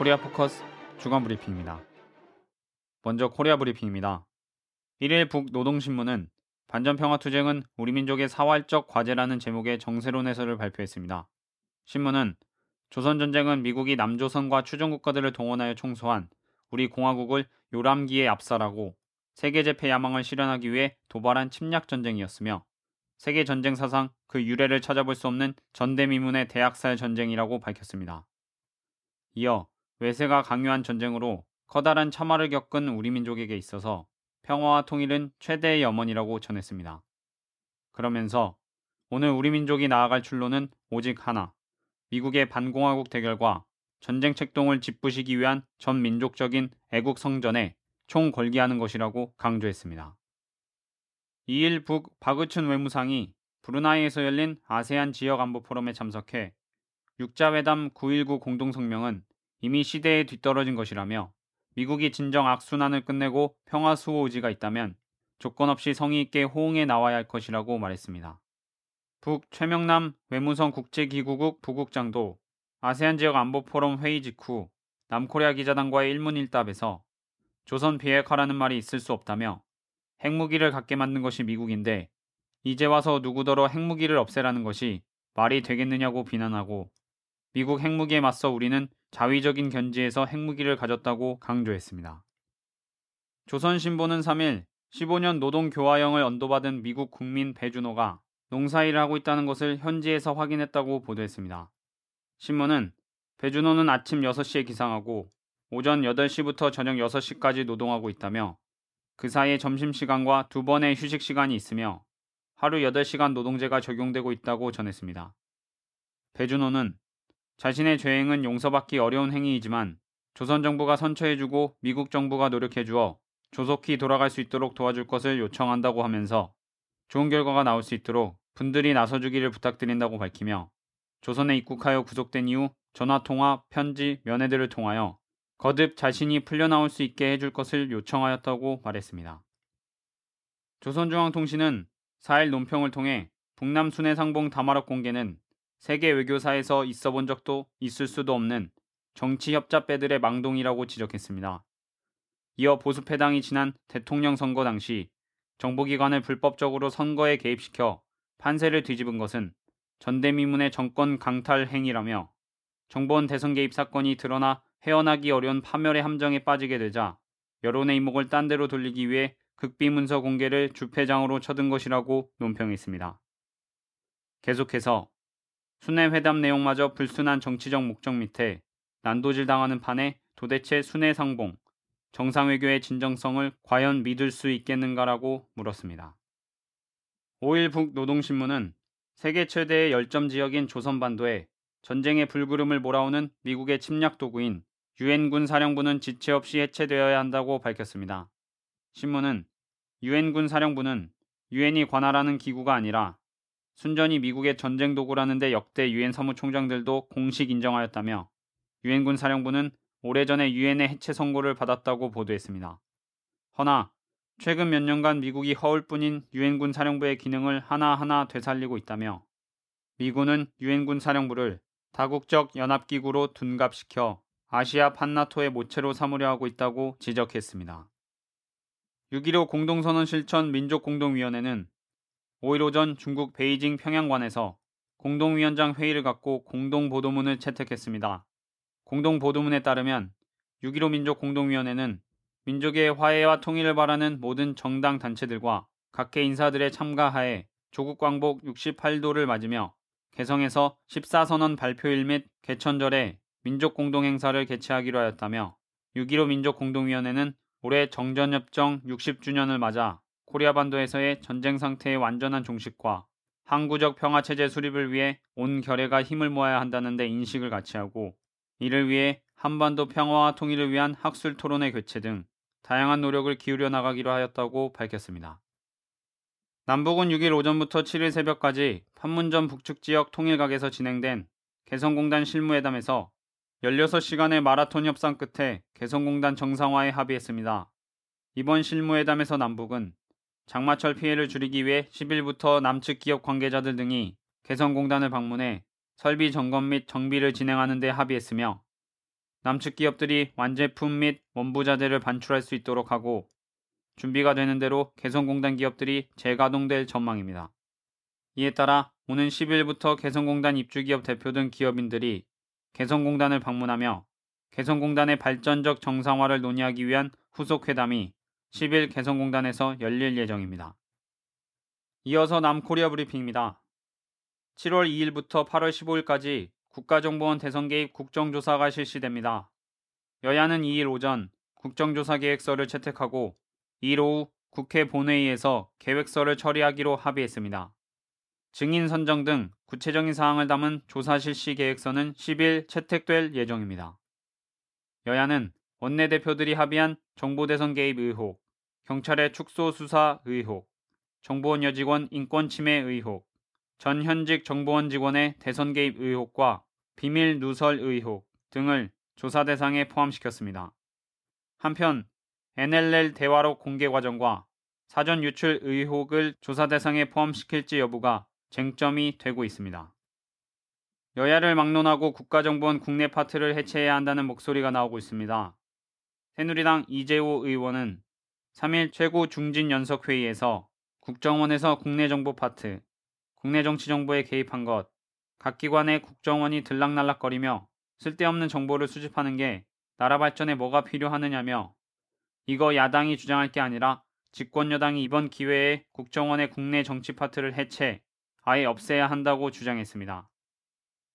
코리아 포커스 주간 브리핑입니다. 먼저 코리아 브리핑입니다. 1일 북노동신문은 반전평화투쟁은 우리 민족의 사활적 과제라는 제목의 정세론 해설을 발표했습니다. 신문은 조선전쟁은 미국이 남조선과 추종국가들을 동원하여 총소한 우리 공화국을 요람기에 압살하고 세계제패 야망을 실현하기 위해 도발한 침략전쟁이었으며 세계전쟁 사상 그 유래를 찾아볼 수 없는 전대미문의 대학살 전쟁이라고 밝혔습니다. 이어 외세가 강요한 전쟁으로 커다란 참화를 겪은 우리 민족에게 있어서 평화와 통일은 최대의 염원이라고 전했습니다. 그러면서 오늘 우리 민족이 나아갈 출로는 오직 하나, 미국의 반공화국 대결과 전쟁 책동을 짚부시기 위한 전 민족적인 애국 성전에 총 걸기하는 것이라고 강조했습니다. 2일 북 박의춘 외무상이 브루나이에서 열린 아세안 지역 안보 포럼에 참석해 육자회담 9.19 공동성명은 이미 시대에 뒤떨어진 것이라며 미국이 진정 악순환을 끝내고 평화 수호 의지가 있다면 조건 없이 성의 있게 호응해 나와야 할 것이라고 말했습니다. 북 최명남 외무성 국제기구국 부국장도 아세안 지역 안보 포럼 회의 직후 남코리아 기자단과의 일문일답에서 조선 비핵화라는 말이 있을 수 없다며 핵무기를 갖게 만든 것이 미국인데 이제 와서 누구더러 핵무기를 없애라는 것이 말이 되겠느냐고 비난하고 미국 핵무기에 맞서 우리는 자위적인 견지에서 핵무기를 가졌다고 강조했습니다. 조선신보는 3일 15년 노동교화형을 언도받은 미국 국민 배준호가 농사일을 하고 있다는 것을 현지에서 확인했다고 보도했습니다. 신문은 배준호는 아침 6시에 기상하고 오전 8시부터 저녁 6시까지 노동하고 있다며 그 사이에 점심시간과 두 번의 휴식시간이 있으며 하루 8시간 노동제가 적용되고 있다고 전했습니다. 배준호는 자신의 죄행은 용서받기 어려운 행위이지만 조선 정부가 선처해주고 미국 정부가 노력해주어 조속히 돌아갈 수 있도록 도와줄 것을 요청한다고 하면서 좋은 결과가 나올 수 있도록 분들이 나서주기를 부탁드린다고 밝히며 조선에 입국하여 구속된 이후 전화 통화, 편지, 면회들을 통하여 거듭 자신이 풀려나올 수 있게 해줄 것을 요청하였다고 말했습니다. 조선중앙통신은 4일 논평을 통해 북남 순회 상봉 다마락 공개는 세계 외교사에서 있어 본 적도 있을 수도 없는 정치 협잡배들의 망동이라고 지적했습니다. 이어 보수패당이 지난 대통령 선거 당시 정보기관을 불법적으로 선거에 개입시켜 판세를 뒤집은 것은 전대미문의 정권 강탈 행위라며 정보원 대선 개입 사건이 드러나 헤어나기 어려운 파멸의 함정에 빠지게 되자 여론의 이목을 딴 데로 돌리기 위해 극비 문서 공개를 주패장으로 쳐든 것이라고 논평했습니다. 계속해서 순회 회담 내용마저 불순한 정치적 목적 밑에 난도질 당하는 판에 도대체 순회 상봉, 정상외교의 진정성을 과연 믿을 수 있겠는가라고 물었습니다. 5일 북노동신문은 세계 최대의 열점 지역인 조선반도에 전쟁의 불구름을 몰아오는 미국의 침략 도구인 유엔군 사령부는 지체 없이 해체되어야 한다고 밝혔습니다. 신문은 유엔군 사령부는 유엔이 관할하는 기구가 아니라 순전히 미국의 전쟁 도구라는데 역대 유엔 사무총장들도 공식 인정하였다며 유엔군 사령부는 오래전에 유엔의 해체 선고를 받았다고 보도했습니다. 허나 최근 몇 년간 미국이 허울 뿐인 유엔군 사령부의 기능을 하나하나 되살리고 있다며 미군은 유엔군 사령부를 다국적 연합기구로 둔갑시켜 아시아 판나토의 모체로 삼으려 하고 있다고 지적했습니다. 6.15 공동선언 실천 민족공동위원회는 5일 오전 중국 베이징 평양관에서 공동위원장 회의를 갖고 공동보도문을 채택했습니다. 공동보도문에 따르면 6.15 민족공동위원회는 민족의 화해와 통일을 바라는 모든 정당 단체들과 각계 인사들의 참가하에 조국 광복 68도를 맞으며 개성에서 14선언 발표일 및 개천절에 민족공동행사를 개최하기로 하였다며 6.15 민족공동위원회는 올해 정전협정 60주년을 맞아 코리아 반도에서의 전쟁 상태의 완전한 종식과 항구적 평화 체제 수립을 위해 온 결의가 힘을 모아야 한다는 데 인식을 같이 하고 이를 위해 한반도 평화와 통일을 위한 학술 토론회 개최 등 다양한 노력을 기울여 나가기로 하였다고 밝혔습니다. 남북은 6일 오전부터 7일 새벽까지 판문점 북측 지역 통일각에서 진행된 개성공단 실무회담에서 16시간의 마라톤 협상 끝에 개성공단 정상화에 합의했습니다. 이번 실무회담에서 남북은 장마철 피해를 줄이기 위해 10일부터 남측 기업 관계자들 등이 개성공단을 방문해 설비 점검 및 정비를 진행하는 데 합의했으며 남측 기업들이 완제품 및 원부자재를 반출할 수 있도록 하고 준비가 되는 대로 개성공단 기업들이 재가동될 전망입니다. 이에 따라 오는 10일부터 개성공단 입주기업 대표 등 기업인들이 개성공단을 방문하며 개성공단의 발전적 정상화를 논의하기 위한 후속 회담이 10일 개성공단에서 열릴 예정입니다. 이어서 남코리아 브리핑입니다. 7월 2일부터 8월 15일까지 국가정보원 대선 개입 국정조사가 실시됩니다. 여야는 2일 오전 국정조사 계획서를 채택하고 2일 오후 국회 본회의에서 계획서를 처리하기로 합의했습니다. 증인 선정 등 구체적인 사항을 담은 조사 실시 계획서는 10일 채택될 예정입니다. 여야는 원내대표들이 합의한 정보대선 개입 의혹, 경찰의 축소 수사 의혹, 정보원 여직원 인권 침해 의혹, 전 현직 정보원 직원의 대선 개입 의혹과 비밀 누설 의혹 등을 조사 대상에 포함시켰습니다. 한편 NLL 대화록 공개 과정과 사전 유출 의혹을 조사 대상에 포함시킬지 여부가 쟁점이 되고 있습니다. 여야를 막론하고 국가정보원 국내 파트를 해체해야 한다는 목소리가 나오고 있습니다. 새누리당 이재호 의원은 3일 최고 중진연석회의에서 국정원에서 국내 정보 파트, 국내 정치 정보에 개입한 것, 각 기관의 국정원이 들락날락거리며 쓸데없는 정보를 수집하는 게 나라 발전에 뭐가 필요하느냐며 이거 야당이 주장할 게 아니라 집권 여당이 이번 기회에 국정원의 국내 정치 파트를 해체, 아예 없애야 한다고 주장했습니다.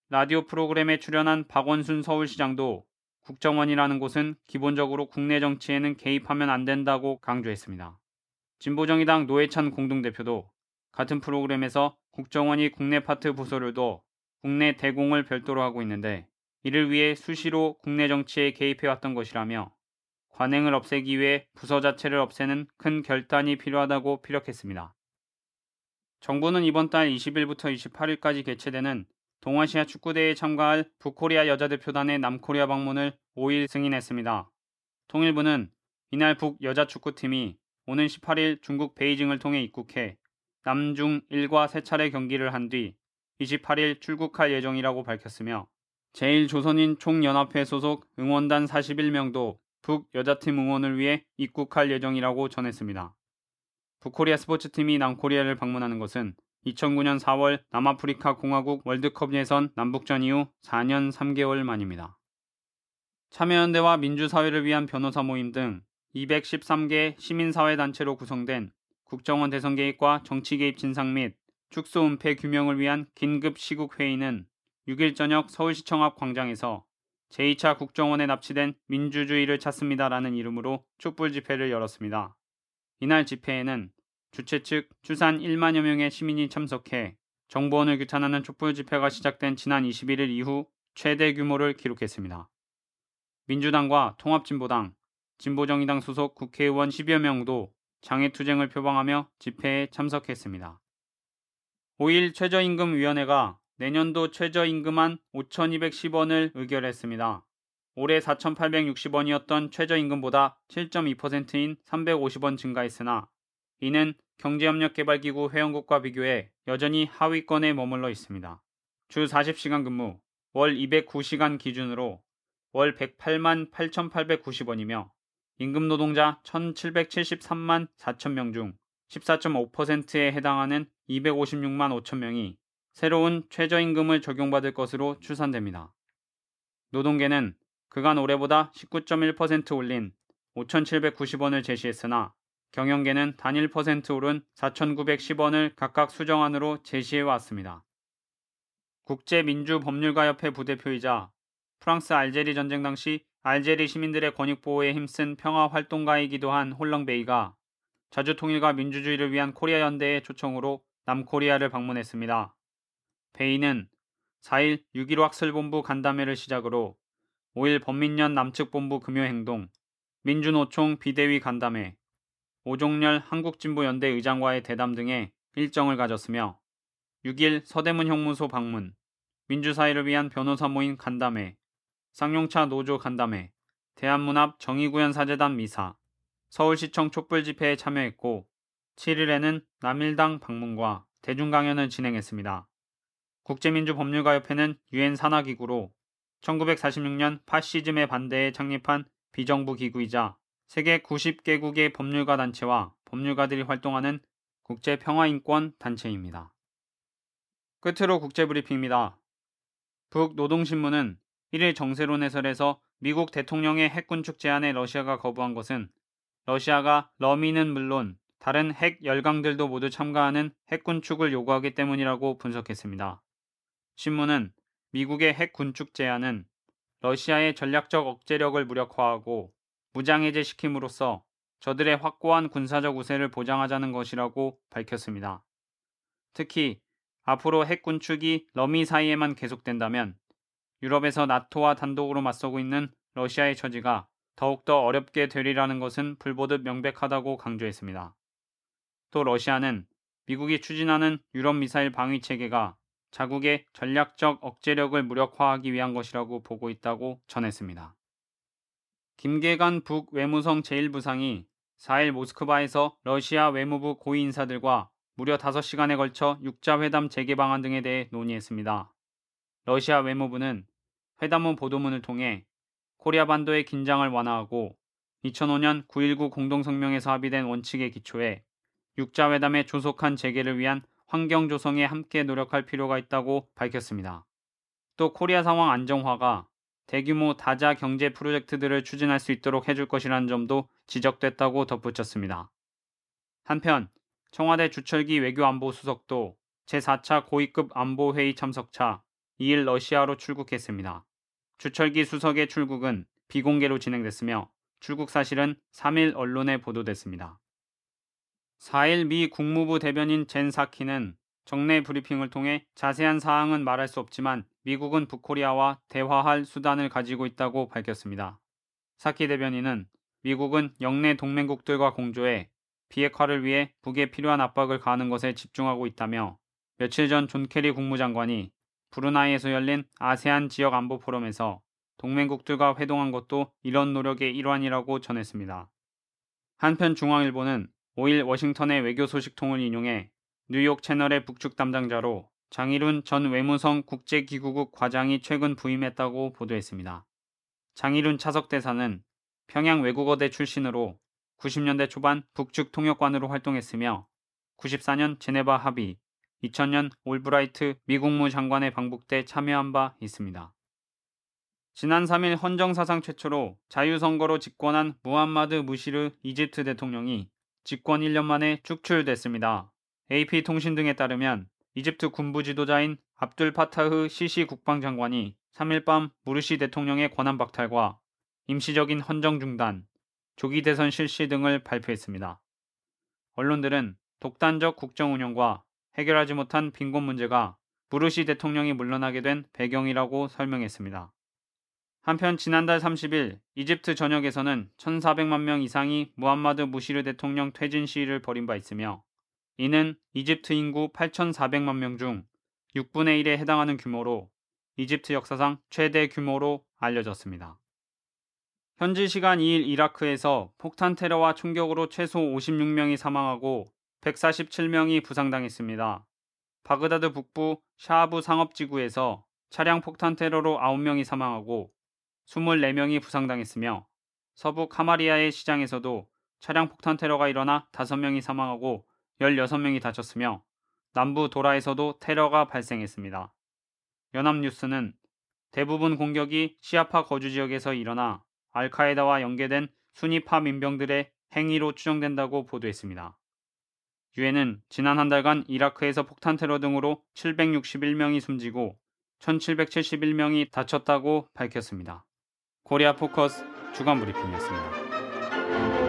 라디오 프로그램에 출연한 박원순 서울시장도 국정원이라는 곳은 기본적으로 국내 정치에는 개입하면 안 된다고 강조했습니다. 진보정의당 노회찬 공동대표도 같은 프로그램에서 국정원이 국내 파트 부서를 둬 국내 대공을 별도로 하고 있는데 이를 위해 수시로 국내 정치에 개입해왔던 것이라며 관행을 없애기 위해 부서 자체를 없애는 큰 결단이 필요하다고 피력했습니다. 정부는 이번 달 20일부터 28일까지 개최되는 동아시아 축구대회에 참가할 북코리아 여자대표단의 남코리아 방문을 5일 승인했습니다. 통일부는 이날 북 여자축구팀이 오는 18일 중국 베이징을 통해 입국해 남중 1과 3차례 경기를 한 뒤 28일 출국할 예정이라고 밝혔으며 제1조선인 총연합회 소속 응원단 41명도 북 여자팀 응원을 위해 입국할 예정이라고 전했습니다. 북코리아 스포츠팀이 남코리아를 방문하는 것은 2009년 4월 남아프리카 공화국 월드컵 예선 남북전 이후 4년 3개월 만입니다. 참여연대와 민주사회를 위한 변호사 모임 등 213개 시민사회단체로 구성된 국정원 대선 개입과 정치 개입 진상 및 축소 은폐 규명을 위한 긴급 시국 회의는 6일 저녁 서울시청 앞 광장에서 제2차 국정원에 납치된 민주주의를 찾습니다라는 이름으로 촛불 집회를 열었습니다. 이날 집회에는 주최 측 추산 1만여 명의 시민이 참석해 정보원을 규탄하는 촛불 집회가 시작된 지난 21일 이후 최대 규모를 기록했습니다. 민주당과 통합진보당, 진보정의당 소속 국회의원 10여 명도 장애투쟁을 표방하며 집회에 참석했습니다. 5일 최저임금위원회가 내년도 최저임금안 5,210원을 의결했습니다. 올해 4,860원이었던 최저임금보다 7.2%인 350원 증가했으나 이는 경제협력개발기구 회원국과 비교해 여전히 하위권에 머물러 있습니다. 주 40시간 근무, 월 209시간 기준으로 월 108만 8,890원이며 임금 노동자 1,773만 4천명 중 14.5%에 해당하는 256만 5천명이 새로운 최저임금을 적용받을 것으로 추산됩니다. 노동계는 그간 올해보다 19.1% 올린 5,790원을 제시했으나 경영계는 단 1퍼센트 오른 4,910원을 각각 수정안으로 제시해 왔습니다. 국제민주법률가협회 부대표이자 프랑스 알제리 전쟁 당시 알제리 시민들의 권익 보호에 힘쓴 평화 활동가이기도 한 홀렁베이가 자주 통일과 민주주의를 위한 코리아 연대의 초청으로 남코리아를 방문했습니다. 베이는 4일 6.15 학술본부 간담회를 시작으로 5일 범민련 남측본부 금요행동, 민주노총 비대위 간담회, 오종렬 한국진보연대 의장과의 대담 등의 일정을 가졌으며 6일 서대문 형무소 방문, 민주사회를 위한 변호사 모임 간담회, 쌍용차 노조 간담회, 대한문합 정의구현 사재단 미사, 서울시청 촛불 집회에 참여했고 7일에는 남일당 방문과 대중강연을 진행했습니다. 국제민주법률가협회는 유엔 산하기구로 1946년 파시즘에 반대해 창립한 비정부 기구이자 세계 90개국의 법률가 단체와 법률가들이 활동하는 국제 평화인권 단체입니다. 끝으로 국제 브리핑입니다. 북 노동신문은 1일 정세론 해설에서 미국 대통령의 핵군 축 제안에 러시아가 거부한 것은 러시아가 러미는 물론 다른 핵 열강들도 모두 참가하는 핵군축을 요구하기 때문이라고 분석했습니다. 신문은 미국의 핵군축 제안은 러시아의 전략적 억제력을 무력화하고 무장해제시킴으로써 저들의 확고한 군사적 우세를 보장하자는 것이라고 밝혔습니다. 특히 앞으로 핵 군축이 러미 사이에만 계속된다면 유럽에서 나토와 단독으로 맞서고 있는 러시아의 처지가 더욱더 어렵게 되리라는 것은 불보듯 명백하다고 강조했습니다. 또 러시아는 미국이 추진하는 유럽 미사일 방위 체계가 자국의 전략적 억제력을 무력화하기 위한 것이라고 보고 있다고 전했습니다. 김계관 북 외무성 제1부상이 4일 모스크바에서 러시아 외무부 고위 인사들과 무려 5시간에 걸쳐 육자회담 재개 방안 등에 대해 논의했습니다. 러시아 외무부는 회담 후 보도문을 통해 코리아 반도의 긴장을 완화하고 2005년 9.19 공동성명에서 합의된 원칙에 기초해 육자회담의 조속한 재개를 위한 환경 조성에 함께 노력할 필요가 있다고 밝혔습니다. 또 코리아 상황 안정화가 대규모 다자 경제 프로젝트들을 추진할 수 있도록 해줄 것이라는 점도 지적됐다고 덧붙였습니다. 한편 청와대 주철기 외교안보수석도 제4차 고위급 안보회의 참석차 2일 러시아로 출국했습니다. 주철기 수석의 출국은 비공개로 진행됐으며 출국 사실은 3일 언론에 보도됐습니다. 4일 미 국무부 대변인 젠 사키는 정례 브리핑을 통해 자세한 사항은 말할 수 없지만 미국은 북코리아와 대화할 수단을 가지고 있다고 밝혔습니다. 사키 대변인은 미국은 영내 동맹국들과 공조해 비핵화를 위해 북에 필요한 압박을 가하는 것에 집중하고 있다며 며칠 전 존 케리 국무장관이 브루나이에서 열린 아세안 지역 안보 포럼에서 동맹국들과 회동한 것도 이런 노력의 일환이라고 전했습니다. 한편 중앙일보는 5일 워싱턴의 외교 소식통을 인용해 뉴욕 채널의 북측 담당자로 장일훈 전 외무성 국제기구국 과장이 최근 부임했다고 보도했습니다. 장일훈 차석 대사는 평양 외국어대 출신으로 90년대 초반 북측 통역관으로 활동했으며 94년 제네바 합의, 2000년 올브라이트 미국무 장관의 방북 때 참여한 바 있습니다. 지난 3일 헌정사상 최초로 자유선거로 집권한 무함마드 무르시 이집트 대통령이 집권 1년 만에 축출됐습니다. AP통신 등에 따르면 이집트 군부 지도자인 압둘 파타흐 시시 국방장관이 3일 밤 무르시 대통령의 권한 박탈과 임시적인 헌정 중단, 조기 대선 실시 등을 발표했습니다. 언론들은 독단적 국정 운영과 해결하지 못한 빈곤 문제가 무르시 대통령이 물러나게 된 배경이라고 설명했습니다. 한편 지난달 30일 이집트 전역에서는 1,400만 명 이상이 무함마드 무시르 대통령 퇴진 시위를 벌인 바 있으며 이는 이집트 인구 8,400만 명 중 6분의 1에 해당하는 규모로 이집트 역사상 최대 규모로 알려졌습니다. 현지 시간 2일 이라크에서 폭탄 테러와 총격으로 최소 56명이 사망하고 147명이 부상당했습니다. 바그다드 북부 샤아부 상업지구에서 차량 폭탄 테러로 9명이 사망하고 24명이 부상당했으며 서부 카마리아의 시장에서도 차량 폭탄 테러가 일어나 5명이 사망하고 16명이 다쳤으며 남부 도라에서도 테러가 발생했습니다. 연합뉴스는 대부분 공격이 시아파 거주 지역에서 일어나 알카에다와 연계된 순위파 민병들의 행위로 추정된다고 보도했습니다. 유엔은 지난 한 달간 이라크에서 폭탄 테러 등으로 761명이 숨지고 1771명이 다쳤다고 밝혔습니다. 코리아 포커스 주간 브리핑이었습니다.